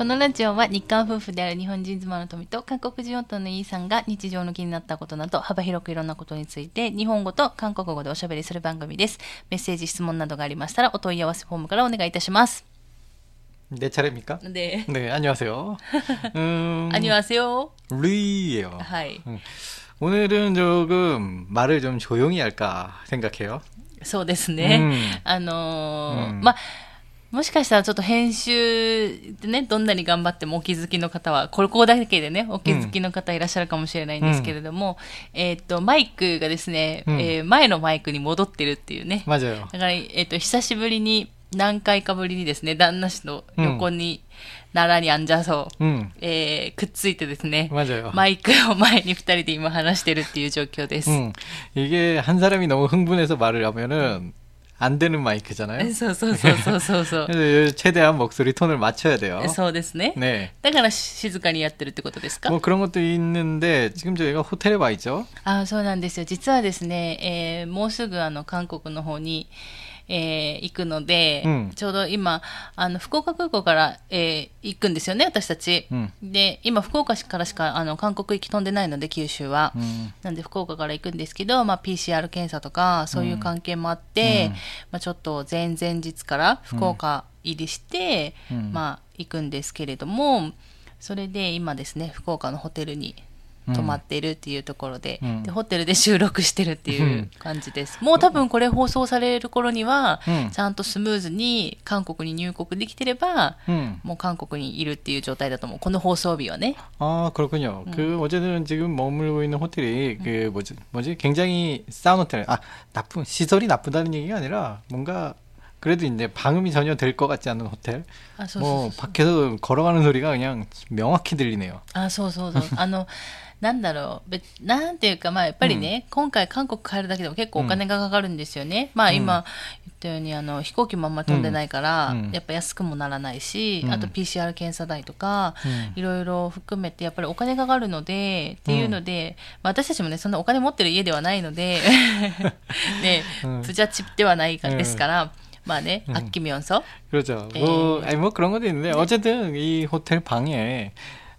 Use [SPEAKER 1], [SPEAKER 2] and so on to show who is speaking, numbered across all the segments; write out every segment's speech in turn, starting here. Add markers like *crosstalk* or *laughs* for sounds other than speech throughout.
[SPEAKER 1] このラジオは日韓夫婦である日本人妻の富と韓国人夫のイーさんが日常の気になったことなど幅広くいろんなことについて日本語と韓国語でおしゃべりする番組です。メッセージ、質問などがありましたらお問い合わせフォームからお願いいたします。
[SPEAKER 2] 내 차례입니까?
[SPEAKER 1] 네.
[SPEAKER 2] 네, 안녕하세요. *laughs* 음,
[SPEAKER 1] 안녕하세요.
[SPEAKER 2] 루이예요.
[SPEAKER 1] はい。
[SPEAKER 2] 오늘은 조금 말을 좀 조용히 할까 생각해요.
[SPEAKER 1] そうですね。
[SPEAKER 2] うん
[SPEAKER 1] あのー
[SPEAKER 2] うん
[SPEAKER 1] まあ、 もしかしたらちょっと編集でね、どんなに頑張ってもお気づきの方は、ここだけでね、お気づきの方いらっしゃるかもしれないんですけれども、えっ、と、マイクがですね、
[SPEAKER 2] うん
[SPEAKER 1] えー前のマイクに戻ってるっていうね。
[SPEAKER 2] 맞아요.
[SPEAKER 1] だから、えっ、と、久しぶりに、何回かぶりにですね、旦那氏の横に、奈良に앉아서、
[SPEAKER 2] 음,
[SPEAKER 1] えーくっついてですね、
[SPEAKER 2] 맞아요.
[SPEAKER 1] マイクを前に二人で今話してるっていう状況です。
[SPEAKER 2] 음, 이게 한 사람이 너무 흥분해서 말을 하면은 안 되는 마이크잖아요.
[SPEAKER 1] そうそうそうそうそうそう。
[SPEAKER 2] 그래서 최대한 목소리 톤을 맞춰야 돼요.
[SPEAKER 1] そうですね。
[SPEAKER 2] 네.
[SPEAKER 1] だから静かにやってるってことですか
[SPEAKER 2] 뭐 그런 것도 있는데 지금 저희가 호텔에 와 있죠.
[SPEAKER 1] あそうなんですよ。実はですね、えーもうすぐあの韓国の方に、 えー行くので、
[SPEAKER 2] うん。
[SPEAKER 1] ちょうど今、あの、福岡空港から、えー行くんですよね、私たち。
[SPEAKER 2] うん。
[SPEAKER 1] で、今、福岡からしか、あの、韓国行き飛んでないので、九州は。
[SPEAKER 2] 음,
[SPEAKER 1] なんで福岡から行くんですけど、まあ、PCR 検査とかそういう関係もあって、
[SPEAKER 2] うん。
[SPEAKER 1] まあ、ちょっと前々日から福岡入りして、
[SPEAKER 2] うん。
[SPEAKER 1] まあ、行くんですけれどもそれで今ですね福岡のホテルに泊まっているっていうところで,、
[SPEAKER 2] うん
[SPEAKER 1] でホテルで収録してるっていううん感じです、もう多分これ放送される頃には、
[SPEAKER 2] うん
[SPEAKER 1] ちゃんとスムーズに韓国に入国できてれば、
[SPEAKER 2] 음.
[SPEAKER 1] もう韓国にいるっていう状態だと思うこの放送日はね
[SPEAKER 2] 아 그렇군요. 그 어제는 지금 머물고 있는 호텔이 그 뭐지 뭐지 굉장히 싸운 호텔. 아 나쁜 시설이 나쁘다는 얘기가 아니라 뭔가 그래도 이제 방음이 전혀 될 것 같지 않은 호텔.
[SPEAKER 1] あそうそうそう
[SPEAKER 2] 뭐 밖에서 걸어가는 소리가 그냥 명확히 들리네요.
[SPEAKER 1] あ、そうそうそう。*laughs* あの、 なんだろう。べなんていうか、まあ、やっぱりね、今回韓国帰るだけでも結構お金がかかるんですよね。まあ、今言ったように、あの、飛行機もあんまり飛んでないから、
[SPEAKER 2] うん
[SPEAKER 1] やっぱ安くもならないし、
[SPEAKER 2] うん
[SPEAKER 1] あと PCR 検査代とか、
[SPEAKER 2] うん
[SPEAKER 1] いろいろ含めて、やっぱりお金かかるので、っていうので、まあ、私たちもね、そんなお金持ってる家ではないので、*laughs* *laughs* ね、
[SPEAKER 2] うん
[SPEAKER 1] プジャチではないかですから、まあね、
[SPEAKER 2] うん
[SPEAKER 1] あっきみょんそ。
[SPEAKER 2] 그렇죠.
[SPEAKER 1] 예.
[SPEAKER 2] 뭐, 아니 뭐 그런 것도 있는데 어쨌든 이 호텔 방에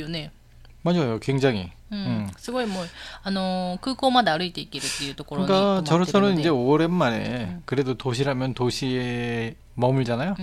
[SPEAKER 1] よね。
[SPEAKER 2] 맞아요. 굉장히.
[SPEAKER 1] うん、
[SPEAKER 2] 음.
[SPEAKER 1] すごいもう、あの、空港まで歩いていけるっていうところに
[SPEAKER 2] 그러니까
[SPEAKER 1] 泊まってるの
[SPEAKER 2] 저로서는
[SPEAKER 1] で。
[SPEAKER 2] 이제 오랜만에 그래도 도시라면 도시에 머물잖아요.
[SPEAKER 1] う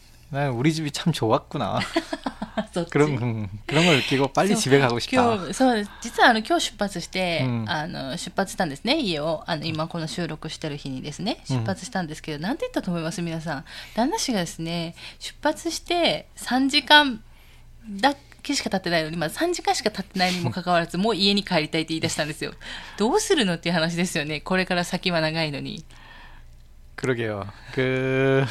[SPEAKER 2] 난 우리 집이 참 좋았구나.
[SPEAKER 1] そっち
[SPEAKER 2] 그런 음, 그런 걸 느끼고 빨리
[SPEAKER 1] そう
[SPEAKER 2] 집에 가고 싶다.
[SPEAKER 1] 今日そう実はあの今日出発して、
[SPEAKER 2] うん
[SPEAKER 1] あの出発したんですね家をあの今この収録してる日にですね出発したんですけど、なんて言ったと思います皆さん旦那氏がですね出発して3時間だけしか経ってないのに、まあ、3時間しか経ってないにもかかわらずもう家に帰りたいって言い出したんですよどうするのっていう話ですよねこれから先は長いのに
[SPEAKER 2] 그러게요. 그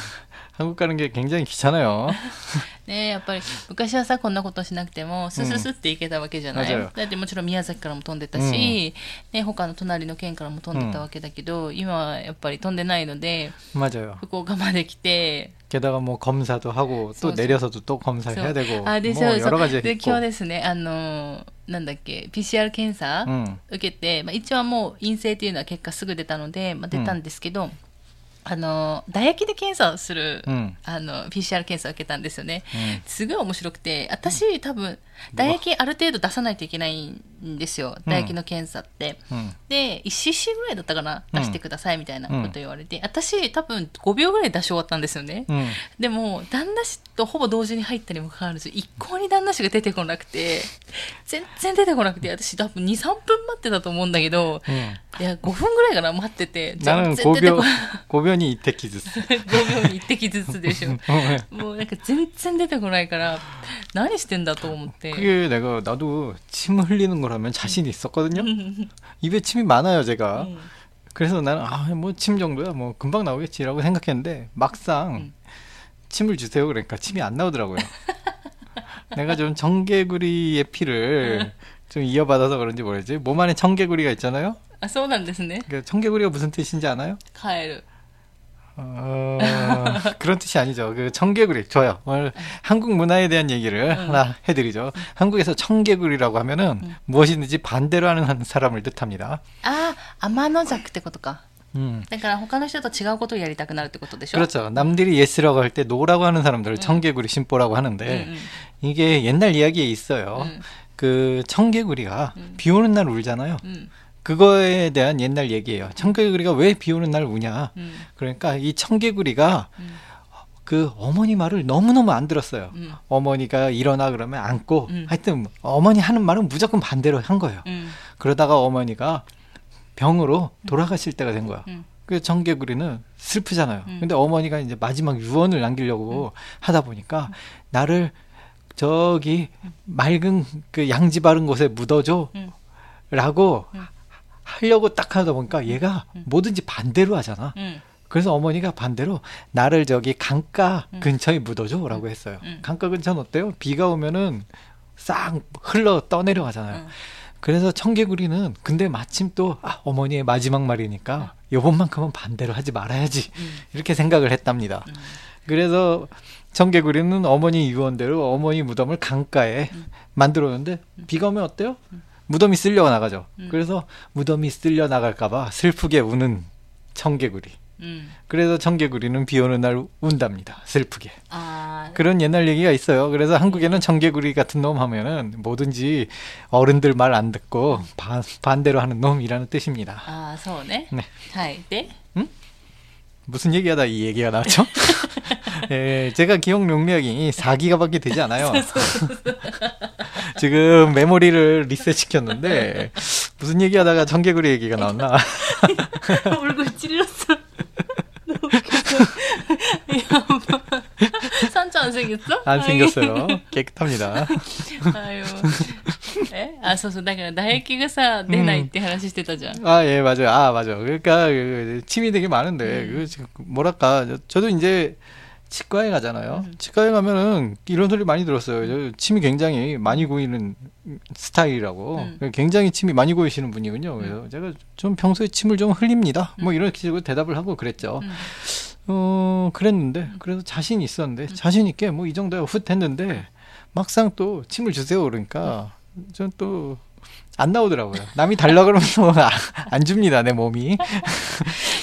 [SPEAKER 2] 한국 가는 게 굉장히 귀찮아요. *laughs*
[SPEAKER 1] ねやっぱり昔はさこんなことしなくてもスススって行けたわけじゃない、
[SPEAKER 2] うん
[SPEAKER 1] だってもちろん宮崎からも飛んでたし、ね、他の隣の県からも飛んでたわけだけど、今はやっぱり飛んでないので
[SPEAKER 2] 맞아요.
[SPEAKER 1] 福岡まで来て
[SPEAKER 2] 게다가 뭐 검사도 하고 또
[SPEAKER 1] 소- 소-
[SPEAKER 2] 내려서도 또 검사해야
[SPEAKER 1] そう
[SPEAKER 2] 되고
[SPEAKER 1] あで
[SPEAKER 2] 뭐
[SPEAKER 1] そうそう
[SPEAKER 2] 여러 가지
[SPEAKER 1] で
[SPEAKER 2] 있고.
[SPEAKER 1] 今日ですねあのなんだっけ PCR 検査、
[SPEAKER 2] 음.
[SPEAKER 1] 受けて、まあ、一応はもう陰性っていうのは結果すぐ出たので、まあ、出たんですけど、 あの唾液で検査をする、
[SPEAKER 2] 음.
[SPEAKER 1] あの PCR 検査を受けたんですよね、
[SPEAKER 2] 음.
[SPEAKER 1] すごい面白くて私多分唾液ある程度出さないといけないんんですよ唾液の検査って、
[SPEAKER 2] うん。
[SPEAKER 1] で 1cc ぐらいだったかな
[SPEAKER 2] うん
[SPEAKER 1] 出してくださいみたいなこと言われて、私多分5秒ぐらい出し終わったんですよね、
[SPEAKER 2] うん。
[SPEAKER 1] でも旦那氏とほぼ同時に入ったにもかかわらず一向に旦那氏が出てこなくて全然出てこなくて私多分23分待ってたと思うんだけど
[SPEAKER 2] 음.
[SPEAKER 1] いや5分ぐらいかな待ってて全
[SPEAKER 2] 나는
[SPEAKER 1] 然出て
[SPEAKER 2] 5秒
[SPEAKER 1] こない
[SPEAKER 2] 5秒に1滴ずつ。 *laughs*
[SPEAKER 1] 5秒に1滴ずつでしょ*laughs* もうなんか全然出てこないから何してんだと思って
[SPEAKER 2] 그게 내가 나도 침 흘리는 거라면 자신 있었거든요. *laughs* 입에 침이 많아요, 제가.
[SPEAKER 1] うん
[SPEAKER 2] 그래서 나는 아 뭐 침 정도야 뭐 금방 나오겠지라고 생각했는데 막상
[SPEAKER 1] 음.
[SPEAKER 2] 침을 주세요 그러니까 침이 안 나오더라고요. *laughs* 내가 좀 청개구리의 피를 좀 이어받아서 그런지 모르지 몸 안에 청개구리가 있잖아요.
[SPEAKER 1] あそうなんですね
[SPEAKER 2] 그 청개구리가 무슨 뜻인지 아나요?
[SPEAKER 1] 帰る
[SPEAKER 2] 어, 그런 뜻이 아니죠. 그 청개구리 좋아요. 오늘 한국 문화에 대한 얘기를 하나 해드리죠. 한국에서 청개구리라고 하면은 무엇이든지 반대로 하는 사람을 뜻합니다.
[SPEAKER 1] ああ天の弱ってことか
[SPEAKER 2] 음.
[SPEAKER 1] だから他の人と違うことをやりたくなるってことでしょ
[SPEAKER 2] 그렇죠. 남들이 예스라고 할 때 노라고 하는 사람들을 청개구리 심보라고 하는데
[SPEAKER 1] 음, 음.
[SPEAKER 2] 이게 옛날 이야기에 있어요.
[SPEAKER 1] 음.
[SPEAKER 2] 그 청개구리가 비 오는 날 울잖아요. 그거에 대한 옛날 얘기예요. 청개구리가 왜 비 오는 날 우냐.
[SPEAKER 1] 음.
[SPEAKER 2] 그러니까 이 청개구리가
[SPEAKER 1] 음.
[SPEAKER 2] 그 어머니 말을 너무너무 안 들었어요.
[SPEAKER 1] 음.
[SPEAKER 2] 어머니가 일어나 그러면 안고
[SPEAKER 1] 음.
[SPEAKER 2] 하여튼 어머니 하는 말은 무조건 반대로 한 거예요.
[SPEAKER 1] 음.
[SPEAKER 2] 그러다가 어머니가 병으로 음. 돌아가실 때가 된 거야. 그 청개구리는 슬프잖아요. 근데 어머니가 이제 마지막 유언을 남기려고 하다 보니까 나를 저기 맑은 그 양지 바른 곳에 묻어줘. 라고 하려고 딱 하다 보니까 얘가 뭐든지 반대로 하잖아.
[SPEAKER 1] うん
[SPEAKER 2] 그래서 어머니가 반대로 나를 저기 강가
[SPEAKER 1] 음.
[SPEAKER 2] 근처에 묻어줘라고 했어요.
[SPEAKER 1] 음.
[SPEAKER 2] 강가 근처는 어때요? 비가 오면은 싹 흘러 떠내려 가잖아요.
[SPEAKER 1] 음.
[SPEAKER 2] 그래서 청개구리는 근데 마침 또 아, 어머니의 마지막 말이니까 요번만큼은 반대로 하지 말아야지
[SPEAKER 1] 음.
[SPEAKER 2] 이렇게 생각을 했답니다.
[SPEAKER 1] 음.
[SPEAKER 2] 그래서 청개구리는 어머니 유언대로 어머니 무덤을 강가에
[SPEAKER 1] 음.
[SPEAKER 2] 만들었는데 비가 오면 어때요? 무덤이 쓸려 나가죠.
[SPEAKER 1] 음.
[SPEAKER 2] 그래서 무덤이 쓸려 나갈까봐 슬프게 우는 청개구리.
[SPEAKER 1] 음.
[SPEAKER 2] 그래서 청개구리는 비 오는 날 운답니다. 슬프게.
[SPEAKER 1] 아...
[SPEAKER 2] 그런 옛날 얘기가 있어요. 그래서 한국에는 청개구리 같은 놈 하면은 뭐든지 어른들 말 안 듣고 바, 반대로 하는 놈이라는 뜻입니다.
[SPEAKER 1] 아, 서운해?
[SPEAKER 2] 네.
[SPEAKER 1] 하이, 응?
[SPEAKER 2] 무슨 얘기하다 이 얘기가 나왔죠? *laughs* 예, 제가 기억 능력이 4기가밖에 되지 않아요. *laughs* 지금 메모리를 리셋 시켰는데 무슨 얘기하다가 청개구리 얘기가 나왔나? *laughs*
[SPEAKER 1] 얼굴 찔렸어 너무 웃겨서 야, 뭐. 산초 안 생겼어?
[SPEAKER 2] 안 생겼어요. 깨끗합니다.
[SPEAKER 1] 아유. えあ、そうそう。だから唾液がさ、出ないって話してたじゃん。
[SPEAKER 2] 아, 예, 맞아요. 아, 맞아. 그러니까 그 침이 되게 많은데
[SPEAKER 1] 음.
[SPEAKER 2] 그 지금 뭐랄까 저도 이제 치과에 가잖아요.
[SPEAKER 1] 음.
[SPEAKER 2] 치과에 가면은 이런 소리 많이 들었어요. 저 침이 굉장히 많이 고이는 스타일이라고.
[SPEAKER 1] 음.
[SPEAKER 2] 굉장히 침이 많이 고이시는 분이군요. 그래서 제가 좀 평소에 침을 좀 흘립니다. 뭐 이런 식으로 대답을 하고 그랬죠.
[SPEAKER 1] 음.
[SPEAKER 2] 어, 그랬는데 그래서 자신 있었는데 자신 있게 뭐 이 정도야 훗 했는데 막상 또 침을 주세요 그러니까 전 또 안 나오더라고요. 남이 달라 그러면 또 *laughs* 안 줍니다 내 몸이.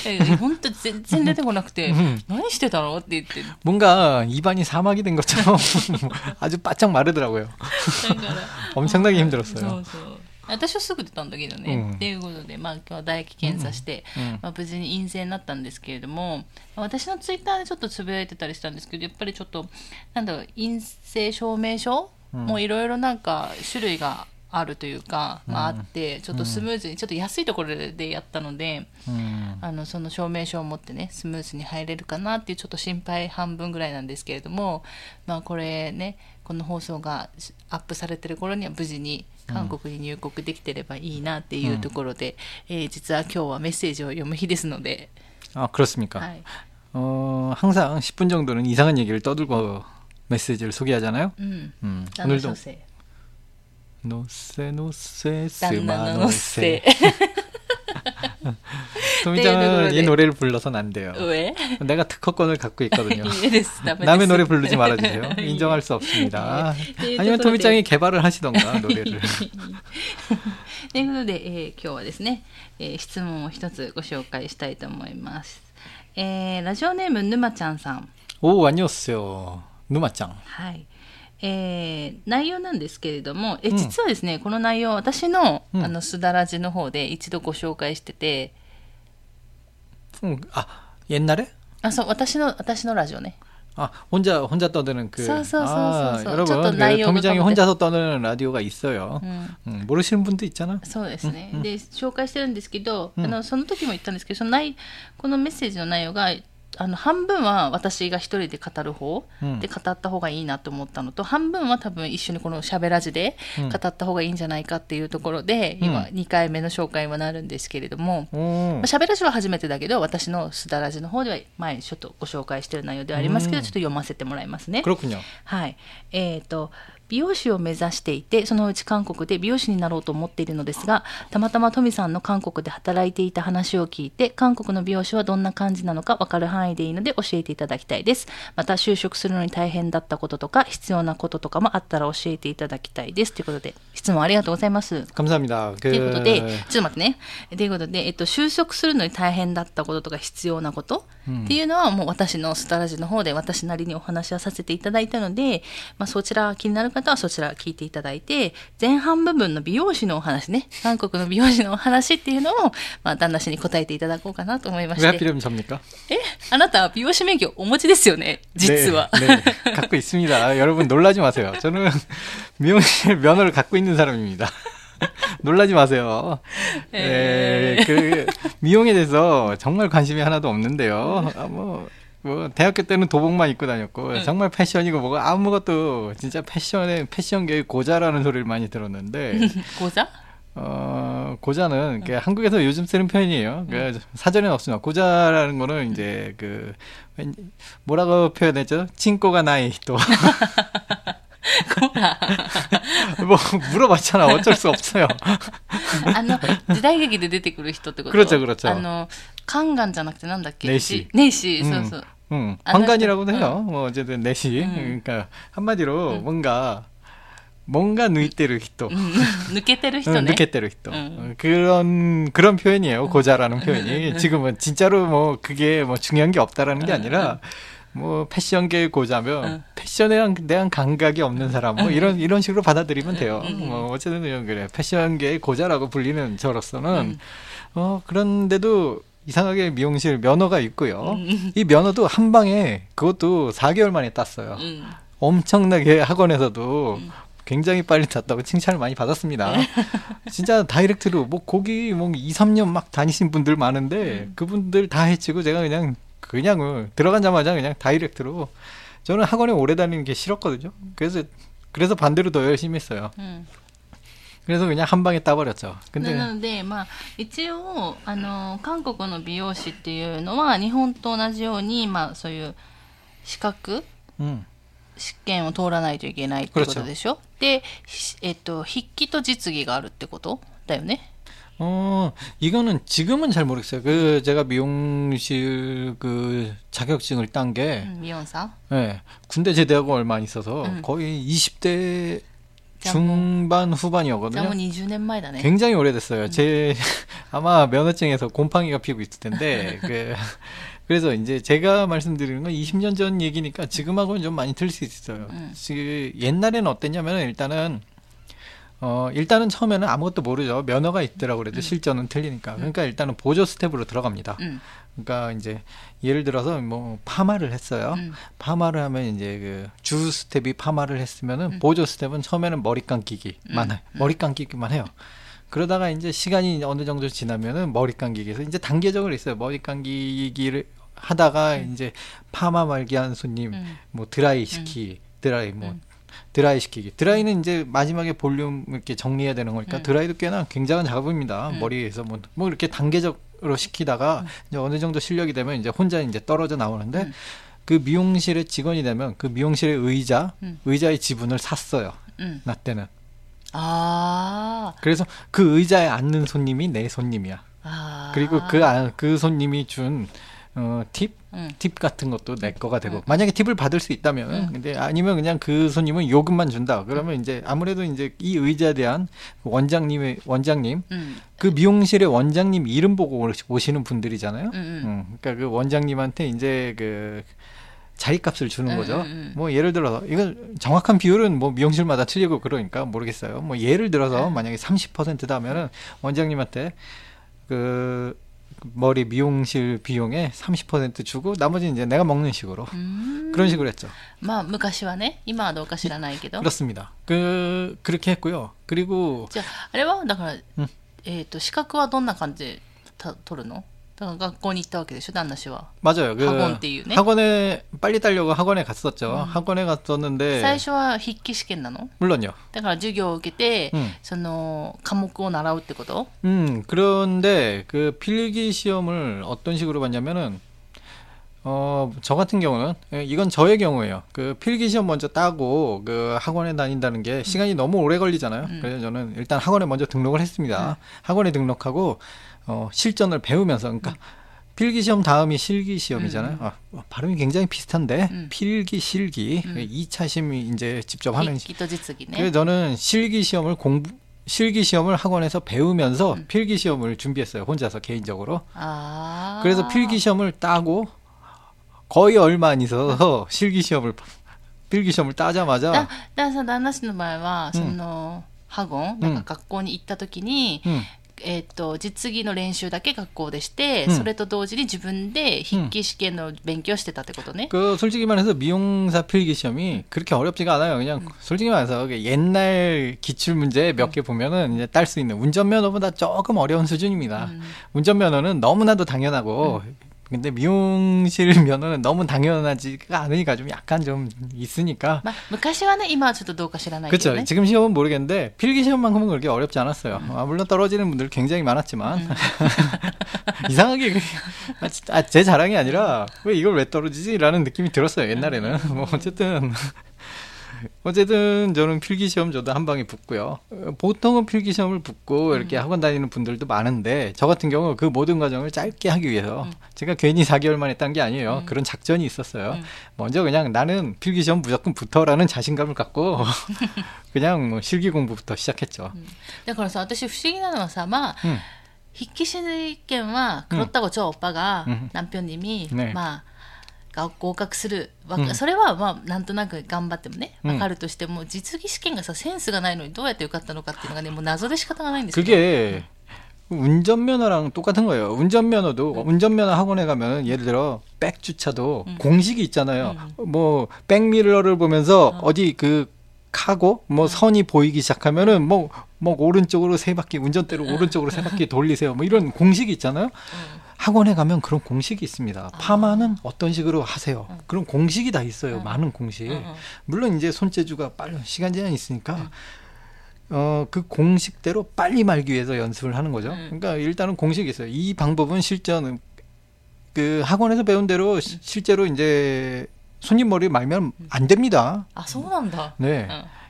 [SPEAKER 1] えほんと全然出てこなくて、
[SPEAKER 2] うん
[SPEAKER 1] 何してたのって言って。
[SPEAKER 2] 뭔가 입안이 사막이 된 것처럼 *laughs* 아주 바짝 마르더라고요.
[SPEAKER 1] だから。
[SPEAKER 2] 엄청나게
[SPEAKER 1] そ
[SPEAKER 2] 힘들었어요.
[SPEAKER 1] うそう。私はすぐ出たんだけどね。
[SPEAKER 2] うん
[SPEAKER 1] っていうことで、まあ今日は唾液検査して、
[SPEAKER 2] 음.
[SPEAKER 1] まあ、無事に陰性になったんですけれども私のツイッターでちょっとつぶやいてたりしたんですけどやっぱりちょっとなんだろう陰性証明書
[SPEAKER 2] うん
[SPEAKER 1] もいろいろなんか種類が あるというか、まあ、あってちょっとスムーズにちょっと安いところでやったので、
[SPEAKER 2] 음.
[SPEAKER 1] あのその証明書を持ってねスムーズに入れるかなっていうちょっと心配半分ぐらいなんですけれども、まあ、これねこの放送がアップされてる頃には無事に韓国に入国できてればいいなっていうところで、えー実は今日はメッセージを読む日ですので、
[SPEAKER 2] 아 그렇습니까?
[SPEAKER 1] はい
[SPEAKER 2] 어, 항상 10분 정도는 이상한 얘기를 떠들고 메시지를 소개하잖아요.
[SPEAKER 1] うん、
[SPEAKER 2] 음,
[SPEAKER 1] 旦那
[SPEAKER 2] 오늘도
[SPEAKER 1] 女性
[SPEAKER 2] 노세 노세
[SPEAKER 1] 旦那
[SPEAKER 2] 스마
[SPEAKER 1] のせ
[SPEAKER 2] 소미장은
[SPEAKER 1] 네,
[SPEAKER 2] 이 노래를 불러서는 안 돼요.
[SPEAKER 1] 上
[SPEAKER 2] 내가 특허권을 갖고 있거든요.
[SPEAKER 1] いいですダメです
[SPEAKER 2] 남의 노래 부르지 말아주세요. 인정할 수 없습니다.
[SPEAKER 1] 네,
[SPEAKER 2] 아니면
[SPEAKER 1] 네,
[SPEAKER 2] 토미짱이 개발을 하시던가 노래를.
[SPEAKER 1] ということで、えー今日はですね、えー質問を一つご紹介したいと思います。えーラジオネームぬまちゃんさん。
[SPEAKER 2] 오 안녕하세요. 누마짱.
[SPEAKER 1] はい。 えー内容なんですけれども、え
[SPEAKER 2] うん
[SPEAKER 1] 実はですね、この内容、私の、
[SPEAKER 2] うん
[SPEAKER 1] あの、すだらじの方で一度ご紹介してて、
[SPEAKER 2] 음, 아 옛날에?
[SPEAKER 1] あ、そう、私の、私のラジオね。
[SPEAKER 2] 아 혼자 혼자 떠드는 그
[SPEAKER 1] 서, 서, 서,
[SPEAKER 2] 아,
[SPEAKER 1] 서, 서.
[SPEAKER 2] 여러분
[SPEAKER 1] 저도
[SPEAKER 2] 그
[SPEAKER 1] 나이오가
[SPEAKER 2] 토미장이
[SPEAKER 1] 가운데.
[SPEAKER 2] 혼자서 떠드는 라디오가 있어요.
[SPEAKER 1] うん。
[SPEAKER 2] 음, 모르시는 분도 있잖아.
[SPEAKER 1] そうですね、で紹介してるんですけど、
[SPEAKER 2] うん
[SPEAKER 1] あのその時も言ったんですけどその内このメッセージの内容が あの半分は私が一人で語る方で語った方がいいなと思ったのと、うん、半分は多分一緒にこの「しゃべらじ」で語った方がいいんじゃないかっていうところで、
[SPEAKER 2] うん、
[SPEAKER 1] 今2回目の紹介はなるんですけれども「
[SPEAKER 2] うん、
[SPEAKER 1] まあ、しゃべらじ」は初めてだけど私の「すだらじ」の方では前ちょっとご紹介してる内容ではありますけど、ちょっと読ませてもらいますね。はい、えーと美容師を目指していて、そのうち韓国で美容師になろうと思っているのですが、たまたまトミさんの韓国で働いていた話を聞いて、韓国の美容師はどんな感じなのか分かる範囲でいいので教えていただきたいです。また、就職するのに大変だったこととか、必要なこととかもあったら教えていただきたいです。ということで、質問ありがとうございます。
[SPEAKER 2] 감사합니다.
[SPEAKER 1] ということで、
[SPEAKER 2] 그
[SPEAKER 1] ちょっと待ってね。ということで、えっと、就職するのに大変だったこととか必要なこと、
[SPEAKER 2] うん
[SPEAKER 1] っていうのはもう私のスタラジの方で私なりにお話はさせていただいたので、まあ、そちら気になる方 はそちら聞いていただいて、前半部分の美容師のお話ね、韓国の美容師のお話っていうのを、まあ、旦那氏に答えていただこうかなと思いま
[SPEAKER 2] 왜
[SPEAKER 1] して。
[SPEAKER 2] 하필이면 접니까?
[SPEAKER 1] え、あなた美容師免許お持ちですよね実は。
[SPEAKER 2] 네, 네, 갖고 있습니다. 여러분 놀라지 마세요. 저는 미용실 면허를 갖고 있는 사람입니다. *laughs* 놀라지 마세요. 네, 그 미용에 대해서 정말 관심이 하나도 없는데요. 아, 뭐, 뭐 대학교 때는 도복만 입고 다녔고 정말 패션이고 뭐가 아무것도 진짜 패션에 패션계의 고자라는 소리를 많이 들었는데 *laughs*
[SPEAKER 1] 講座
[SPEAKER 2] 어, 고자는 그 한국에서 요즘 쓰는 표현이에요. 그 사전에는 없습니다. 고자라는 거는 이제 그 왠- 뭐라고 표현했죠? 친꼬가 나이 또 *laughs*
[SPEAKER 1] ほら。
[SPEAKER 2] 뭐 물어봤잖아. 어쩔 수 없어요.
[SPEAKER 1] あの、時代劇で出てくる人ってこと
[SPEAKER 2] 그렇죠, 그렇죠.
[SPEAKER 1] あの、カンガンじゃなくてなんだっけ
[SPEAKER 2] ネイシ
[SPEAKER 1] ネイシ、
[SPEAKER 2] 음,
[SPEAKER 1] そうそう。
[SPEAKER 2] 음,
[SPEAKER 1] 안
[SPEAKER 2] 황간이라고도
[SPEAKER 1] 하죠.
[SPEAKER 2] 해요. 뭐 어쨌든 내시.
[SPEAKER 1] 음.
[SPEAKER 2] 그러니까 한마디로
[SPEAKER 1] 음.
[SPEAKER 2] 뭔가 뭔가 누이때르 히토.
[SPEAKER 1] うん抜けてる人
[SPEAKER 2] 응,
[SPEAKER 1] ね。
[SPEAKER 2] 느꼈대로 히토.
[SPEAKER 1] 음.
[SPEAKER 2] 어, 그런 그런 표현이에요. 고자라는 표현이. *laughs* 지금은 진짜로 뭐 그게 뭐 중요한 게 없다라는 게 아니라 뭐 패션계의 고자면
[SPEAKER 1] 음.
[SPEAKER 2] 패션에 대한- 감각이 없는 사람 뭐 이런 이런 식으로 받아들이면 돼요.
[SPEAKER 1] 음.
[SPEAKER 2] 뭐 어쨌든 그래. 패션계의 고자라고 불리는 저로서는
[SPEAKER 1] 음.
[SPEAKER 2] 어 그런데도 이상하게 미용실 면허가 있고요.
[SPEAKER 1] 음.
[SPEAKER 2] 이 면허도 한 방에 그것도 4개월 만에 땄어요. 엄청나게 학원에서도
[SPEAKER 1] 음.
[SPEAKER 2] 굉장히 빨리 땄다고 칭찬을 많이 받았습니다. *laughs* 진짜 direct로 뭐 거기 뭐 2, 3년 막 다니신 분들 많은데
[SPEAKER 1] 음.
[SPEAKER 2] 그분들 다 제치고 제가 그냥 그냥 어, 들어가자마자 그냥 다이렉트로 저는 학원에 오래 다니는 게 싫었거든요. 그래서 그래서 반대로 더 열심히 했어요.
[SPEAKER 1] うん。
[SPEAKER 2] 그래서 그냥 한 방에 따버렸죠.
[SPEAKER 1] な
[SPEAKER 2] 근데
[SPEAKER 1] ので、まあ、一応、あの、韓国の美容師っていうのは、日本と同じように、まあ、そういう資格
[SPEAKER 2] 음.
[SPEAKER 1] 試験を通らないといけないってことでしょで、ひえっと、筆記と実技があるってことだよね。
[SPEAKER 2] 어, 이거는 지금은 잘 모르겠어요. 그 제가 미용실 그 자격증을 딴게
[SPEAKER 1] 음, 미용사. 예.
[SPEAKER 2] 네, 군대 제대하고 얼마 안 있어서
[SPEAKER 1] 음.
[SPEAKER 2] 거의 20대 중반 후반이었거든요. 굉장히 오래됐어요. 음. 제 *laughs* 아마 면허증에서 곰팡이가 피고 있을 텐데 *laughs* 그 그래서 이제 제가 말씀드리는 건 20년 전 얘기니까 지금하고는 좀 많이 틀릴 수 있어요.
[SPEAKER 1] 음.
[SPEAKER 2] 옛날에는 어땠냐면 일단은 어, 일단은 처음에는 아무것도 모르죠. 면허가 있더라고 그래도 음. 실전은 틀리니까. 음. 그러니까 일단은 보조 스텝으로 들어갑니다.
[SPEAKER 1] 음.
[SPEAKER 2] 그러니까 이제 예를 들어서 뭐 파마를 했어요.
[SPEAKER 1] 음.
[SPEAKER 2] 파마를 하면 이제 그 주 스텝이 파마를 했으면은
[SPEAKER 1] 음.
[SPEAKER 2] 보조 스텝은 처음에는 머리 감기기만 음. 해요. 머리 감기기만 해요. 그러다가 이제 시간이 어느 정도 지나면은 머리 감기기에서 이제 단계적으로 있어요. 머리 감기기를 하다가 음. 이제 파마 말기한 손님, 뭐 드라이 시키, 드라이 뭐 드라이 시키기. 드라이는 이제 마지막에 볼륨 이렇게 정리해야 되는 거니까
[SPEAKER 1] 음.
[SPEAKER 2] 드라이도 꽤나 굉장한 작업입니다.
[SPEAKER 1] 음.
[SPEAKER 2] 머리에서 뭐, 뭐 이렇게 단계적으로 시키다가 음. 이제 어느 정도 실력이 되면 이제 혼자 이제 떨어져 나오는데
[SPEAKER 1] 음.
[SPEAKER 2] 그 미용실의 직원이 되면 그 미용실의 의자,
[SPEAKER 1] 음.
[SPEAKER 2] 의자의 지분을 샀어요.
[SPEAKER 1] 음.
[SPEAKER 2] 나 때는.
[SPEAKER 1] 아.
[SPEAKER 2] 그래서 그 의자에 앉는 손님이 내 손님이야.
[SPEAKER 1] 아.
[SPEAKER 2] 그리고 그, 아, 그 손님이 준 어, 팁?
[SPEAKER 1] 응.
[SPEAKER 2] 팁 같은 것도 내 거가 되고
[SPEAKER 1] 응.
[SPEAKER 2] 만약에 팁을 받을 수 있다면
[SPEAKER 1] 응.
[SPEAKER 2] 근데 아니면 그냥 그 손님은 요금만 준다 그러면 이제 아무래도 이제 이 의자에 대한 그 원장님의 원장님 그 미용실의 원장님 이름 보고 오시는 분들이잖아요 음, 그러니까 그 원장님한테 이제 그 자리값을 주는 거죠. 뭐 예를 들어서 이건 정확한 비율은 뭐 미용실마다 틀리고 그러니까 모르겠어요. 뭐 예를 들어서 만약에 30%다 하면은 원장님한테 그 머리 미용실 비용에 30% 주고 나머지는 이제 내가 먹는 식으로
[SPEAKER 1] うーん
[SPEAKER 2] 그런 식으로 했죠.
[SPEAKER 1] まあ昔はね今はどうか知らないけど
[SPEAKER 2] 그렇습니다. 그 그렇게 했고요. 그리고
[SPEAKER 1] じゃああれはだから、
[SPEAKER 2] うん
[SPEAKER 1] えっ、と資格はどんな感じでた取るの だから学校に行ったわけでしょ旦那氏は
[SPEAKER 2] 맞아요. 그
[SPEAKER 1] 학원っていうね
[SPEAKER 2] 학원에 빨리 따려고 학원에 갔었죠.
[SPEAKER 1] 음.
[SPEAKER 2] 학원에 갔었는데
[SPEAKER 1] 最初は筆記試験なの
[SPEAKER 2] 물론요.
[SPEAKER 1] だから授業を受けて、
[SPEAKER 2] 음.
[SPEAKER 1] その科目を習うってこと
[SPEAKER 2] 음, 그런데 그 필기 시험을 어떤 식으로 봤냐면은 어, 저 같은 경우는 예, 이건 저의 경우예요. 그 필기 시험 먼저 따고 그 학원에 다닌다는 게 시간이 너무 오래 걸리잖아요.
[SPEAKER 1] 음.
[SPEAKER 2] 그래서 저는 일단 학원에 먼저 등록을 했습니다. 학원에 등록하고 어, 실전을 배우면서 그러니까 필기 시험 다음이 실기 시험이잖아요.
[SPEAKER 1] 음.
[SPEAKER 2] 아, 발음이 굉장히 비슷한데
[SPEAKER 1] 음.
[SPEAKER 2] 필기 실기
[SPEAKER 1] 음.
[SPEAKER 2] 이 2차 심이 이제 직접 하는
[SPEAKER 1] 筆記と実技ね
[SPEAKER 2] 그래서 저는 실기 시험을 공부 실기 시험을 학원에서 배우면서
[SPEAKER 1] 음.
[SPEAKER 2] 필기 시험을 준비했어요. 혼자서 개인적으로.
[SPEAKER 1] ああ
[SPEAKER 2] 그래서 필기 시험을 따고 거의 얼마 안 있어서 실기 시험을 필기 시험을
[SPEAKER 1] だ
[SPEAKER 2] 따자마자
[SPEAKER 1] だからさ旦那氏の場合は、
[SPEAKER 2] うん
[SPEAKER 1] そのハゴンなんか学校に行った時に、
[SPEAKER 2] 음,
[SPEAKER 1] えっと実技の練習だけ学校でして、
[SPEAKER 2] うん
[SPEAKER 1] それと同時に自分で筆記試験の勉強してたってことね、
[SPEAKER 2] 그 솔직히 말해서 미용사 필기 시험이 그렇게 어렵지가 않아요. 그냥 솔직히 말해서 그 옛날 기출 문제 몇 개 보면은 이제 딸 수 있는 운전면허보다 조금 어려운 수준입니다.
[SPEAKER 1] うん
[SPEAKER 2] 운전면허는 너무나도 당연하고 근데 미용실 *laughs* 면허는 너무 당연하지가 않으니까 좀 약간 좀 있으니까
[SPEAKER 1] まあ、昔はね今はちょっとどうか知らないけど
[SPEAKER 2] 그렇죠.
[SPEAKER 1] ね
[SPEAKER 2] 지금 시험은 모르겠는데 필기 시험만큼은 그렇게 어렵지 않았어요. 아, 물론 떨어지는 분들 굉장히 많았지만 *laughs* 이상하게 그- 아, 진- 아, 제 자랑이 아니라 왜 이걸 왜 떨어지지라는 느낌이 들었어요. 옛날에는 뭐 어쨌든 어쨌든 저는 필기 시험 저도 한 방에 붙고요. 어, 보통은 필기 시험을 붙고 이렇게 학원 다니는 분들도 많은데 저 같은 경우 그 모든 과정을 짧게 하기 위해서
[SPEAKER 1] 음.
[SPEAKER 2] 제가 괜히 4개월 만에 딴 게 아니에요.
[SPEAKER 1] 음.
[SPEAKER 2] 그런 작전이 있었어요.
[SPEAKER 1] 음.
[SPEAKER 2] 먼저 그냥 나는 필기 시험 무조건 붙어라는 자신감을 갖고 *laughs* *laughs* 그냥 뭐 실기 공부부터 시작했죠.
[SPEAKER 1] だからさ私不思議なのはさまあ
[SPEAKER 2] 음.
[SPEAKER 1] 筆記試験は黒田子超オッパが
[SPEAKER 2] うん
[SPEAKER 1] 南平にみ、
[SPEAKER 2] ね
[SPEAKER 1] まあが 合格するわ
[SPEAKER 2] うん
[SPEAKER 1] それはまあなんとなく頑張ってもね
[SPEAKER 2] うん
[SPEAKER 1] わかるとしても、実技試験がさセンスがないのにどうやって受かったのかっていうのがねもう謎で仕方がないんですけど
[SPEAKER 2] 그게 운전면허랑 똑같은 거예요. 운전면허도 운전면허 학원에 가면 예를 들어 백 주차도
[SPEAKER 1] 음.
[SPEAKER 2] 공식이 있잖아요. 뭐 백미러를 보면서
[SPEAKER 1] 어.
[SPEAKER 2] 어. 디그 카고 뭐 선이 보이기 시작하면은 뭐, 뭐 오른쪽으로 세 바퀴 운전대로 오른쪽으로 세 바퀴 돌리세요. 뭐 이런 공식이 있잖아요. 학원에 가면 그런 공식이 있습니다. 아. 파마는 어떤 식으로 하세요. 그런 공식이 다 있어요. 많은 공식. 물론 이제 손재주가 빨리 시간 제한이 있으니까 어, 그 공식대로 빨리 말기 위해서 연습을 하는 거죠. 그러니까 일단은 공식이 있어요. 이 방법은 실전은 그 학원에서 배운 대로 시, 실제로 이제 손님 머리 말면 안 됩니다.
[SPEAKER 1] 아, そうなんだ.
[SPEAKER 2] 네.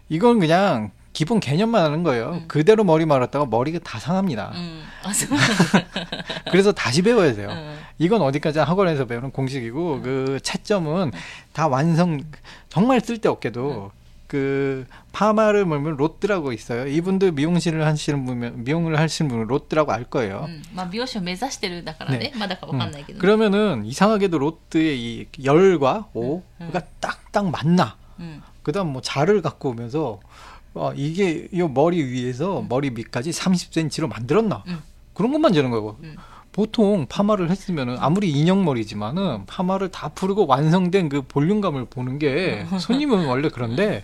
[SPEAKER 2] 이건 그냥 기본 개념만 하는 거예요.
[SPEAKER 1] 음.
[SPEAKER 2] 그대로 머리 말았다가 머리가 다 상합니다.
[SPEAKER 1] うん、*laughs* あそうなんだ、 *laughs*
[SPEAKER 2] 그래서 다시 배워야 돼요.
[SPEAKER 1] うん
[SPEAKER 2] 이건 어디까지 학원에서 배우는 공식이고 그 채점은 다 완성 정말 쓸데없게도 그 파마를 물면 롯드라고 있어요. 이분들 미용실을 하시는 분면 미용을 하시는 분은 롯드라고 알 거예요.
[SPEAKER 1] うんまあ、美容師を目指してるんだからね
[SPEAKER 2] ね
[SPEAKER 1] まだかわかんないけど、
[SPEAKER 2] 그러면은 이상하게도 롯드의 이 열과 오가
[SPEAKER 1] 음.
[SPEAKER 2] 딱딱 맞나.
[SPEAKER 1] うん、
[SPEAKER 2] 그다음 뭐 자를 갖고 오면서 어, 이게 요 머리 위에서 머리 밑까지 30cm로 만들었나.
[SPEAKER 1] 음.
[SPEAKER 2] 그런 것만 재는 거고.
[SPEAKER 1] 음.
[SPEAKER 2] 보통 파마를 했으면은 아무리 인형 머리지만은 파마를 다 풀고 완성된 그 볼륨감을 보는 게 손님은 원래 그런데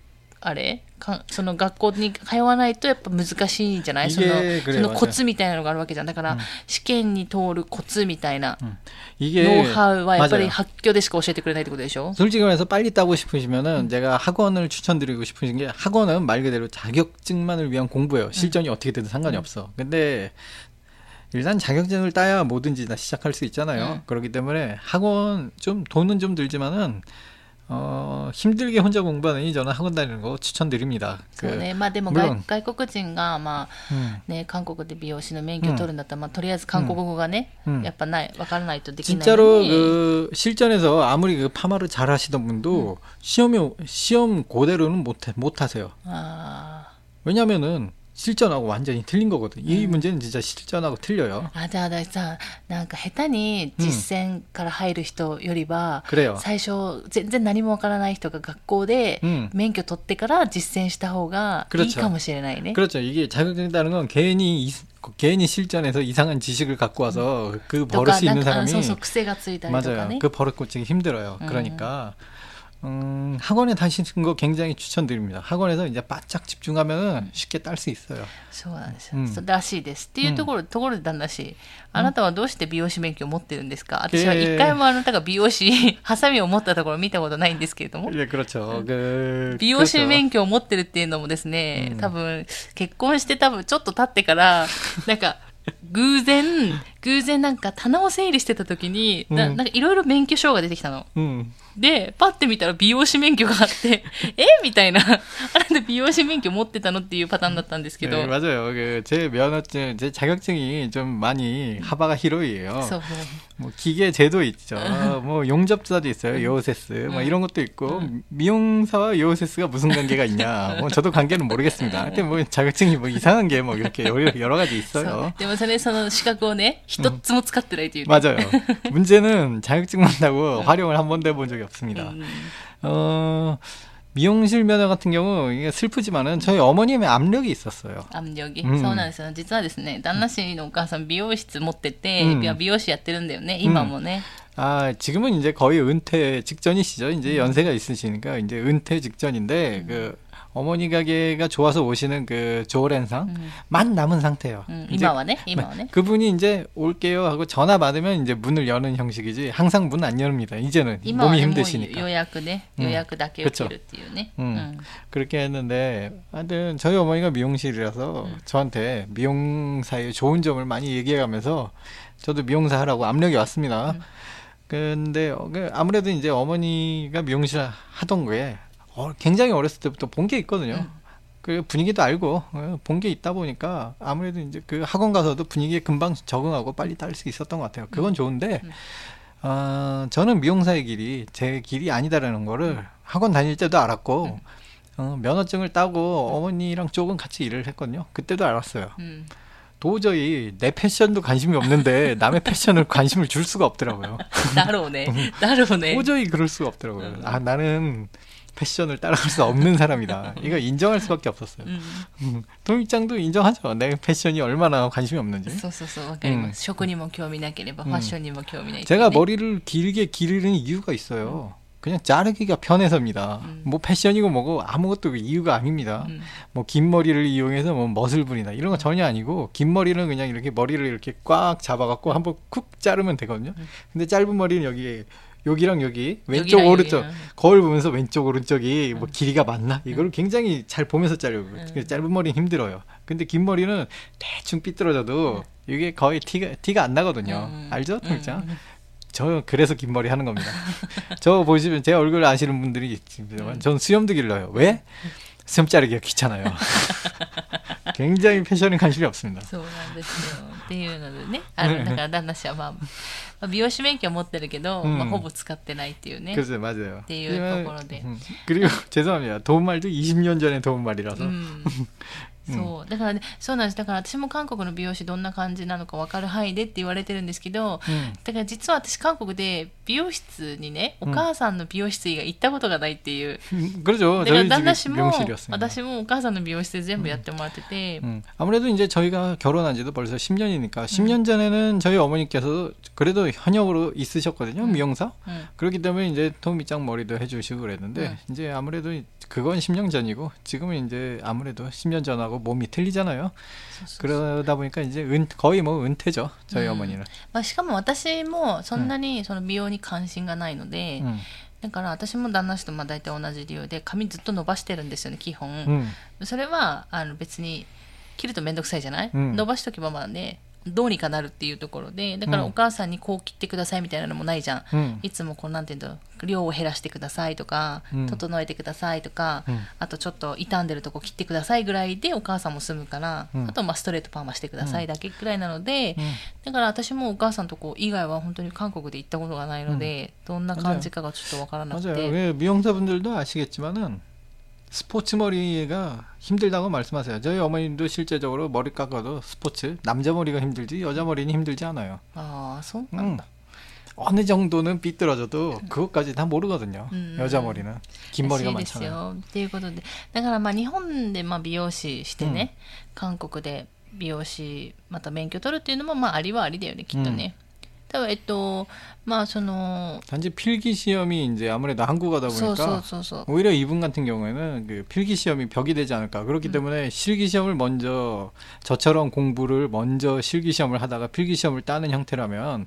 [SPEAKER 1] あれかその学校に通わないとやっぱ難しいんじゃないその
[SPEAKER 2] 이게
[SPEAKER 1] そ
[SPEAKER 2] 그래요,
[SPEAKER 1] の
[SPEAKER 2] 맞아요.
[SPEAKER 1] コツみたいなのがあるわけじゃんだから、試験に通るコツみたいな
[SPEAKER 2] 이게
[SPEAKER 1] ノウハウはやっぱり
[SPEAKER 2] 맞아요.
[SPEAKER 1] 発狂でしか教えてくれないってことでしょ
[SPEAKER 2] 솔직히 말해서 빨리 따고 싶으시면은 제가 학원을 추천드리고 싶으신 게 학원은 말 그대로 자격증만을 위한 공부예요. 실전이 어떻게 되든 상관이 없어. 근데 일단 자격증을 따야 뭐든지 다 시작할 수 있잖아요.
[SPEAKER 1] 음.
[SPEAKER 2] 그렇기 때문에 학원 좀 돈은 좀 들지만은 어, 힘들게 혼자 공부하느니 저는 학원 다니는 거 추천드립니다.
[SPEAKER 1] そうねまあでも
[SPEAKER 2] 물론
[SPEAKER 1] 外外国人がまあ
[SPEAKER 2] 음,
[SPEAKER 1] ね韓国で美容師の免許を取るんだったら、まあとりあえず韓国語がね、
[SPEAKER 2] うん
[SPEAKER 1] やっぱないわからないとできないの
[SPEAKER 2] 진짜로
[SPEAKER 1] に
[SPEAKER 2] 그 실전에서 아무리 그 파마를 잘 하시던 분도 시험이 시험 고대로는 못, 못 하세요.
[SPEAKER 1] あ
[SPEAKER 2] 왜냐면은 실전하고 완전히 틀린 거거든. 이 문제는 진짜 실전하고 틀려요.
[SPEAKER 1] ーあじゃあださなんか下手に実践から入る人よりは、
[SPEAKER 2] 그래요.
[SPEAKER 1] 最初全然何もわからない人が学校で
[SPEAKER 2] うん
[SPEAKER 1] 免許取ってから実践した方がいい
[SPEAKER 2] 그렇죠
[SPEAKER 1] かもしれないね。
[SPEAKER 2] 그렇죠. 이게 자격증 따는 건 괜히 이- 괜히 실전에서 이상한 지식을 갖고 와서 그
[SPEAKER 1] とか
[SPEAKER 2] 버릇이
[SPEAKER 1] なん
[SPEAKER 2] 있는
[SPEAKER 1] かあの
[SPEAKER 2] 사람이
[SPEAKER 1] そうそう癖がついたりとか
[SPEAKER 2] 맞아요.
[SPEAKER 1] ね。
[SPEAKER 2] 그 버릇 고치기 힘들어요.
[SPEAKER 1] 음.
[SPEAKER 2] 그러니까 음, 학원에 다니시는 거 굉장히 추천드립니다. 학원에서 이제 바짝 집중하면 쉽게 딸 수 있어요.
[SPEAKER 1] そうなんですよ、
[SPEAKER 2] うん
[SPEAKER 1] そうらしいです。っていうところ、ところで旦那氏、あなたはどうして美容師免許を持ってるんですか私は一回もあなたが美容師、*laughs* ハサミを持ったところ見たことないんですけれども。
[SPEAKER 2] 예, 그렇죠. 그
[SPEAKER 1] 美容師
[SPEAKER 2] 그렇죠.
[SPEAKER 1] 免許を持ってるっていうのもですね、
[SPEAKER 2] うん
[SPEAKER 1] 多分、結婚して多分ちょっと経ってから、なんか、偶然、 偶然なんか棚を整理してた時に、な
[SPEAKER 2] うん
[SPEAKER 1] なんかいろいろ免許証が出てきたの。
[SPEAKER 2] 음.
[SPEAKER 1] で、パッて見たら美容師免許があって、*laughs* えみたいな。*laughs* あなた美容師免許持ってたのっていうパターンだったんですけど。
[SPEAKER 2] 네, 맞아요. 그 제 면허증, 제 자격증이 좀 많이 하바가 히로이에요.
[SPEAKER 1] そうそう。
[SPEAKER 2] 뭐 기계 제도 있죠. *laughs* 뭐 용접사도 있어요. 요세스. 뭐 이런 것도 있고 미용사와 요세스가 무슨 관계가 있냐. 뭐 저도 관계는 모르겠습니다. 하여튼 뭐 자격증이 뭐 이상한 게 뭐 이렇게 여러, 여러 가지
[SPEAKER 1] そう
[SPEAKER 2] 있어요.
[SPEAKER 1] でもそれその資格をね 一つも使ってないっていう、
[SPEAKER 2] 맞아요. 문제는 자격증만 나고 활용을 한 번도 해본 적이 없습니다.
[SPEAKER 1] うん
[SPEAKER 2] 어, 미용실 면허 같은 경우 이게 슬프지만은 저희 어머님의 압력이 있었어요.
[SPEAKER 1] 압력이、
[SPEAKER 2] うん
[SPEAKER 1] そうなんですよ実はですね旦那氏のお母さん美容室持ってて、
[SPEAKER 2] うん
[SPEAKER 1] いや美容師やってるんだよね今もね、
[SPEAKER 2] 아, 지금은 이제 거의 은퇴 직전이시죠. 이제 연세가 있으시니까 이제 은퇴 직전인데 그 어머니 가게가 좋아서 오시는 그 조랜상 만 음. 남은 상태예요.
[SPEAKER 1] 음, 이마원에 네. 이마원에
[SPEAKER 2] 그분이 이제 올게요 하고 전화 받으면 이제 문을 여는 형식이지 항상 문 안 열립니다. 이제는 몸이
[SPEAKER 1] 뭐
[SPEAKER 2] 힘드시니까.
[SPEAKER 1] 요약근에 음. 요약그닥게 그렇죠.
[SPEAKER 2] 음. 그렇게 했는데 하여튼 저희 어머니가 미용실이라서 저한테 미용사의 좋은 점을 많이 얘기해가면서 저도 미용사 하라고 압력이 왔습니다. 근데 어, 그 아무래도 이제 어머니가 미용실 하던 거에 어, 굉장히 어렸을 때부터 본 게 있거든요. 그 분위기도 알고 어, 본게 있다 보니까 아무래도 이제 그 학원 가서도 분위기에 금방 적응하고 빨리 딸 수 있었던 것 같아요. 그건 음. 좋은데 음. 어, 저는 미용사의 길이 제 길이 아니다라는 거를 음. 학원 다닐 때도 알았고 어, 면허증을 따고 어머니랑 조금 같이 일을 했거든요. 그때도 알았어요. 도저히 내 패션도 관심이 없는데 남의 패션을 *laughs* 관심을 줄 수가 없더라고요.
[SPEAKER 1] 따로네, 따로네.
[SPEAKER 2] 도저히 그럴 수가 없더라고요. 아, 나는 패션을 따라갈 수 없는 사람이다. 이거 인정할 수밖에 없었어요.
[SPEAKER 1] 음.
[SPEAKER 2] 음. 동입장도 인정하죠. 내 패션이 얼마나 관심이 없는지.
[SPEAKER 1] 음. 음.
[SPEAKER 2] 제가 머리를 길게 기르는 이유가 있어요. 그냥 자르기가 편해서입니다.
[SPEAKER 1] 음.
[SPEAKER 2] 뭐 패션이고 뭐고 아무것도 이유가 아닙니다.
[SPEAKER 1] 음.
[SPEAKER 2] 뭐긴 머리를 이용해서 뭐 멋을 부리나 이런 건 전혀 아니고 긴 머리는 그냥 이렇게 머리를 이렇게 꽉 잡아갖고 한번 쿡 자르면 되거든요. 음. 근데 짧은 머리는 여기에 여기랑 여기 왼쪽
[SPEAKER 1] 여기랑
[SPEAKER 2] 오른쪽
[SPEAKER 1] 여기랑.
[SPEAKER 2] 거울 보면서 왼쪽 오른쪽이 뭐 길이가 맞나 이거를 굉장히 잘 보면서 자르고 그래서 짧은 머리는 힘들어요. 근데 긴 머리는 대충 삐뚤어져도 이게 거의 티가 티가 안 나거든요.
[SPEAKER 1] 음.
[SPEAKER 2] 알죠, 통장?
[SPEAKER 1] 음.
[SPEAKER 2] 저 그래서 긴 머리 하는 겁니다. *laughs* 저 보시면 제 얼굴 아시는 분들이 있지만 전 수염도 길러요. 왜? 수염 자르기가 귀찮아요. *laughs* 굉장히 패션에 관심이 없습니다. *laughs*
[SPEAKER 1] そうなんですよ。っていうのでね、あのだから旦那氏は、まあ、まあ 美容師免許は持ってるけど、
[SPEAKER 2] うん
[SPEAKER 1] まあ、ほぼ使ってないっていうね。
[SPEAKER 2] 그래서 맞아요.
[SPEAKER 1] 네, 요
[SPEAKER 2] 하지만,
[SPEAKER 1] 거꾸로네.
[SPEAKER 2] 음, 그리고 죄송합니다. 도움말도 20년 전에 도움말이라서
[SPEAKER 1] うん そうだからねそうなんですだから私も韓国の美容師どんな感じなのか分かる範囲でって言われてるんですけど、
[SPEAKER 2] 음.
[SPEAKER 1] だから実は私韓国で美容室にねお母さんの美容室以外行ったことがないっていう、
[SPEAKER 2] 음, *laughs* 그러죠.
[SPEAKER 1] だから
[SPEAKER 2] 저희
[SPEAKER 1] 旦那
[SPEAKER 2] 집이
[SPEAKER 1] 氏も
[SPEAKER 2] 미용실이었습니다.
[SPEAKER 1] 私もお母さんの美容室で全部やってもらってて、
[SPEAKER 2] 음, 아무래도 이제 저희가 결혼한 지도 벌써
[SPEAKER 1] 음.
[SPEAKER 2] 10년이니까 10년 전에는 저희 어머니께서 그래도 현역으로 있으셨거든요. 미용사.
[SPEAKER 1] うん、
[SPEAKER 2] 그렇기 때문에 이제 토미짱 머리도 해주시고 그랬는데
[SPEAKER 1] 음.
[SPEAKER 2] 이제 아무래도 그건 10년 전이고 지금은 이제 아무래도 10년 전하고 몸이 틀리잖아요.
[SPEAKER 1] そうそう
[SPEAKER 2] 그러다 보니까 이제 은, 거의 뭐 은퇴죠. 저희
[SPEAKER 1] 음.
[SPEAKER 2] 어머니는.
[SPEAKER 1] まあ、しかも私もそんなにその美容に関心がないので、
[SPEAKER 2] 음,
[SPEAKER 1] だから私も旦那氏とまあ大体同じ理由で髪ずっと伸ばしてるんですよね基本、
[SPEAKER 2] 음,
[SPEAKER 1] それはあの別に切ると面倒くさいじゃない、
[SPEAKER 2] うん
[SPEAKER 1] 伸ばしとけばまあね どうにかなるっていうところでだからお母さんにこう切ってくださいみたいなのもないじゃん、
[SPEAKER 2] うん、
[SPEAKER 1] いつもこうなんていうんだ量を減らしてくださいとか、
[SPEAKER 2] うん、
[SPEAKER 1] 整えてくださいとか、
[SPEAKER 2] うん、
[SPEAKER 1] あとちょっと傷んでるとこ切ってくださいぐらいでお母さんも済むから、あとまあストレートパーマしてくださいだけぐらいなので、だから私もお母さんとこ以外は本当に韓国で行ったことがないので、どんな感じかがちょっとわからなくて。
[SPEAKER 2] 스포츠 머리가 힘들다고 말씀하세요. 저희 어머님도 실제적으로 머리 깎아도 스포츠 남자 머리가 힘들지 여자 머리는 힘들지 않아요.
[SPEAKER 1] ああそう
[SPEAKER 2] 음. 어느 정도는 삐뚤어져도 그것까지 다 모르거든요.
[SPEAKER 1] 음.
[SPEAKER 2] 여자 머리는 긴
[SPEAKER 1] ら
[SPEAKER 2] 머리가
[SPEAKER 1] しいです
[SPEAKER 2] 많잖아요.
[SPEAKER 1] よっていうことでだからまあ日本でまあ美容師してね、韓国で美容師また免許取るっていうのもまあありはありだよねきっとね、 多分えっとまあその
[SPEAKER 2] 단지 필기 시험이 이제 아무래도 한국어다
[SPEAKER 1] そうそう
[SPEAKER 2] 보니까
[SPEAKER 1] そうそう
[SPEAKER 2] 오히려 이분 같은 경우에는 그 필기 시험이 벽이 되지 않을까. 그렇기
[SPEAKER 1] 음.
[SPEAKER 2] 때문에 실기 시험을 먼저 저처럼 공부를 먼저 실기 시험을 하다가 필기 시험을 따는 형태라면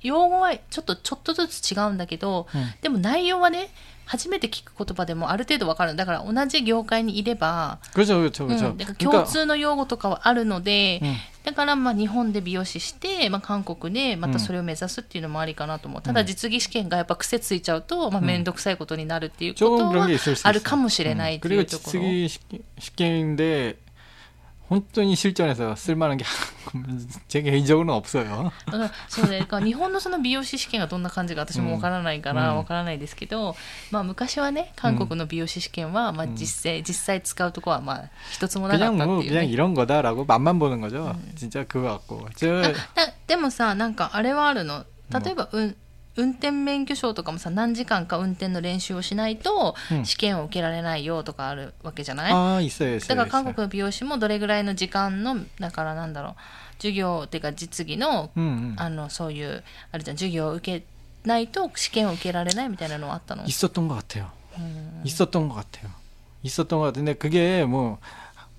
[SPEAKER 1] 用語はちょっとちょっとずつ違うんだけど、
[SPEAKER 2] うん、
[SPEAKER 1] でも内容はね初めて聞く言葉でもある程度わかる。だから同じ業界にいれば、共通の用語とかはあるので、
[SPEAKER 2] うん、
[SPEAKER 1] だからまあ日本で美容師して、まあ、韓国でまたそれを目指すっていうのもありかなと思う、ただ実技試験がやっぱ癖ついちゃうと面倒、くさいことになるっていうことはあるかもしれないっていうところ。
[SPEAKER 2] 試験で게인데 혼돈이 실전에서 쓸만한 게 제 개인적으로는 없어요.
[SPEAKER 1] だからそうねだから日本のその美容師試験がどんな感じか私もわからないから
[SPEAKER 2] うん
[SPEAKER 1] わからないですけど、まあ、昔はね韓国の美容師試験は、まあ、実際実際使うとこはまあ一つもなかっ
[SPEAKER 2] 그냥
[SPEAKER 1] たって
[SPEAKER 2] 뭐
[SPEAKER 1] いう、
[SPEAKER 2] 그냥
[SPEAKER 1] ね、
[SPEAKER 2] 이런 거다라고 맛만 보는 거죠. 진짜 그거 같고. 저
[SPEAKER 1] あだでもさなんかあれはあるの例えば、うん、 運転免許証とかもさ何時間か運転の練習をしないと
[SPEAKER 2] うん
[SPEAKER 1] 試験を受けられないよとかあるわけじゃない、
[SPEAKER 2] 아 있어요, 있어요.
[SPEAKER 1] だから韓
[SPEAKER 2] 있어요.
[SPEAKER 1] 国の美容師もどれぐらいの時間のだからなんだろう授業っていうか実技の
[SPEAKER 2] 음, 음.
[SPEAKER 1] あのそういうあれじゃん授業を受けないと試験を受けられないみたいなのはあったの
[SPEAKER 2] 있었던 것 같아요.
[SPEAKER 1] うん、
[SPEAKER 2] 있었던 것 같아요. 있었던 것 같은데 그게 뭐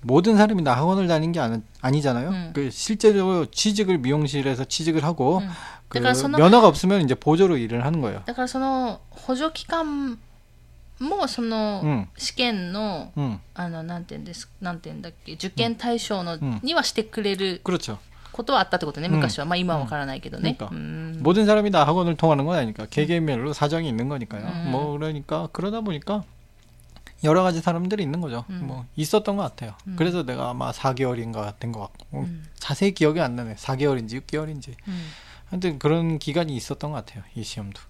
[SPEAKER 2] 모든 사람이 나 학원을 다닌 게 아니, 아니잖아요.
[SPEAKER 1] 음.
[SPEAKER 2] 그 실제로 취직을 미용실에서 취직을 하고
[SPEAKER 1] うん
[SPEAKER 2] 그
[SPEAKER 1] 그러니까 선호-
[SPEAKER 2] 면허가 없으면 이제 보조로 일을 하는 거예요.
[SPEAKER 1] だからその補助期間もその
[SPEAKER 2] うん
[SPEAKER 1] 試験の、
[SPEAKER 2] 음,
[SPEAKER 1] あのなんていうんですなんていうんだっけ受験対象の、
[SPEAKER 2] うん
[SPEAKER 1] にはしてくれる
[SPEAKER 2] 그렇죠.
[SPEAKER 1] ことはあったってことね
[SPEAKER 2] うん
[SPEAKER 1] 昔は、まあ今はわからないけどね、
[SPEAKER 2] 그러니까
[SPEAKER 1] うん
[SPEAKER 2] 모든 사람이 다 학원을 통하는 건 아니니까 개개인별로 사정이 있는 거니까요.
[SPEAKER 1] 음.
[SPEAKER 2] 뭐 그러니까 그러다 보니까 여러 가지 사람들이 있는 거죠.
[SPEAKER 1] 음.
[SPEAKER 2] 뭐 있었던 것 같아요.
[SPEAKER 1] 음.
[SPEAKER 2] 그래서 내가 아마 4개월인가 된 것 같고 뭐
[SPEAKER 1] 음.
[SPEAKER 2] 자세히 기억이 안 나네. 4개월인지 6개월인지.
[SPEAKER 1] うん
[SPEAKER 2] 하여튼 그런 기간이 있었던 것 같아요. 이 시험도.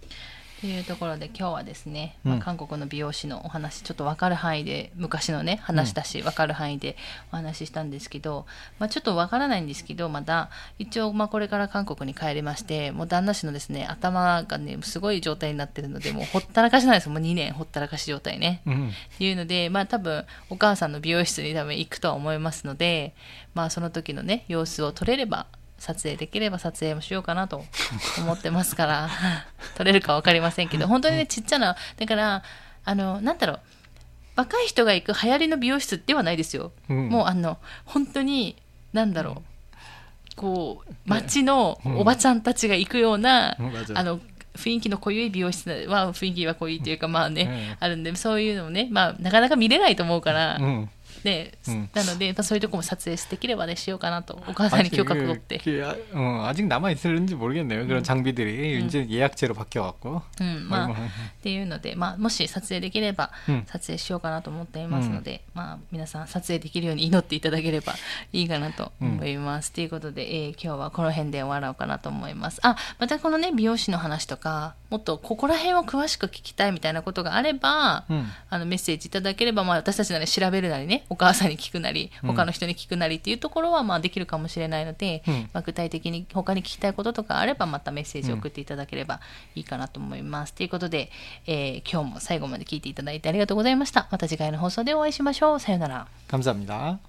[SPEAKER 1] というところで今日はですね、
[SPEAKER 2] うん
[SPEAKER 1] まあ、韓国の美容師のお話ちょっと分かる範囲で昔のね話だし分かる範囲でお話ししたんですけど、まあ、ちょっと分からないんですけどまだ一応まあこれから韓国に帰りましてもう旦那氏のですね頭がねすごい状態になってるのでもうほったらかしなんですよもう2年ほったらかし状態ね。
[SPEAKER 2] 음.
[SPEAKER 1] っていうので、まあ多分お母さんの美容室に多分行くとは思いますので、まあその時のね、様子を撮れれば、撮影できれば撮影もしようかなと思ってますから *laughs* 撮れるか分かりませんけど本当にねちっちゃなだからあのなんだろう若い人が行く流行りの美容室ではないですよ、
[SPEAKER 2] うん、
[SPEAKER 1] もうあの本当に何だろう、うん、こう街のおばちゃんたちが行くような、
[SPEAKER 2] うん、
[SPEAKER 1] あの雰囲気の濃い美容室は雰囲気は濃いというかまあね、あるんでそういうのもね、まあ、なかなか見れないと思うから、
[SPEAKER 2] 음.
[SPEAKER 1] ね
[SPEAKER 2] うん
[SPEAKER 1] なので、まあ、そういうとこも撮影できればねしようかなとお母さんに許可取って、
[SPEAKER 2] 그, 그, 아, 어, 아직 남아 있을는지 모르겠네요. 그런 장비들이 이제 예약제로 바뀌어갖고.
[SPEAKER 1] うんまあ、
[SPEAKER 2] 얼마-
[SPEAKER 1] っていうので、まあ、もし撮影できれば
[SPEAKER 2] うん
[SPEAKER 1] 撮影しようかなと思っていますので、まあ、皆さん撮影できるように祈っていただければいいかなと思います。ということで、えー今日はこの辺で終わろうかなと思います。あまたこのね美容師の話とかもっとここら辺を詳しく聞きたいみたいなことがあれば、
[SPEAKER 2] 음.
[SPEAKER 1] あのメッセージいただければ、まあ、私たちなり調べるなりね お母さんに聞くなり
[SPEAKER 2] うん
[SPEAKER 1] 他の人に聞くなりっていうところはまあできるかもしれないので、
[SPEAKER 2] うん
[SPEAKER 1] まあ、具体的に他に聞きたいこととかあればまたメッセージを送っていただければいいかなと思います。ということで、えー今日も最後まで聞いていただいてありがとうございました。また次回の放送でお会いしましょう。さようなら。
[SPEAKER 2] 감사합니다.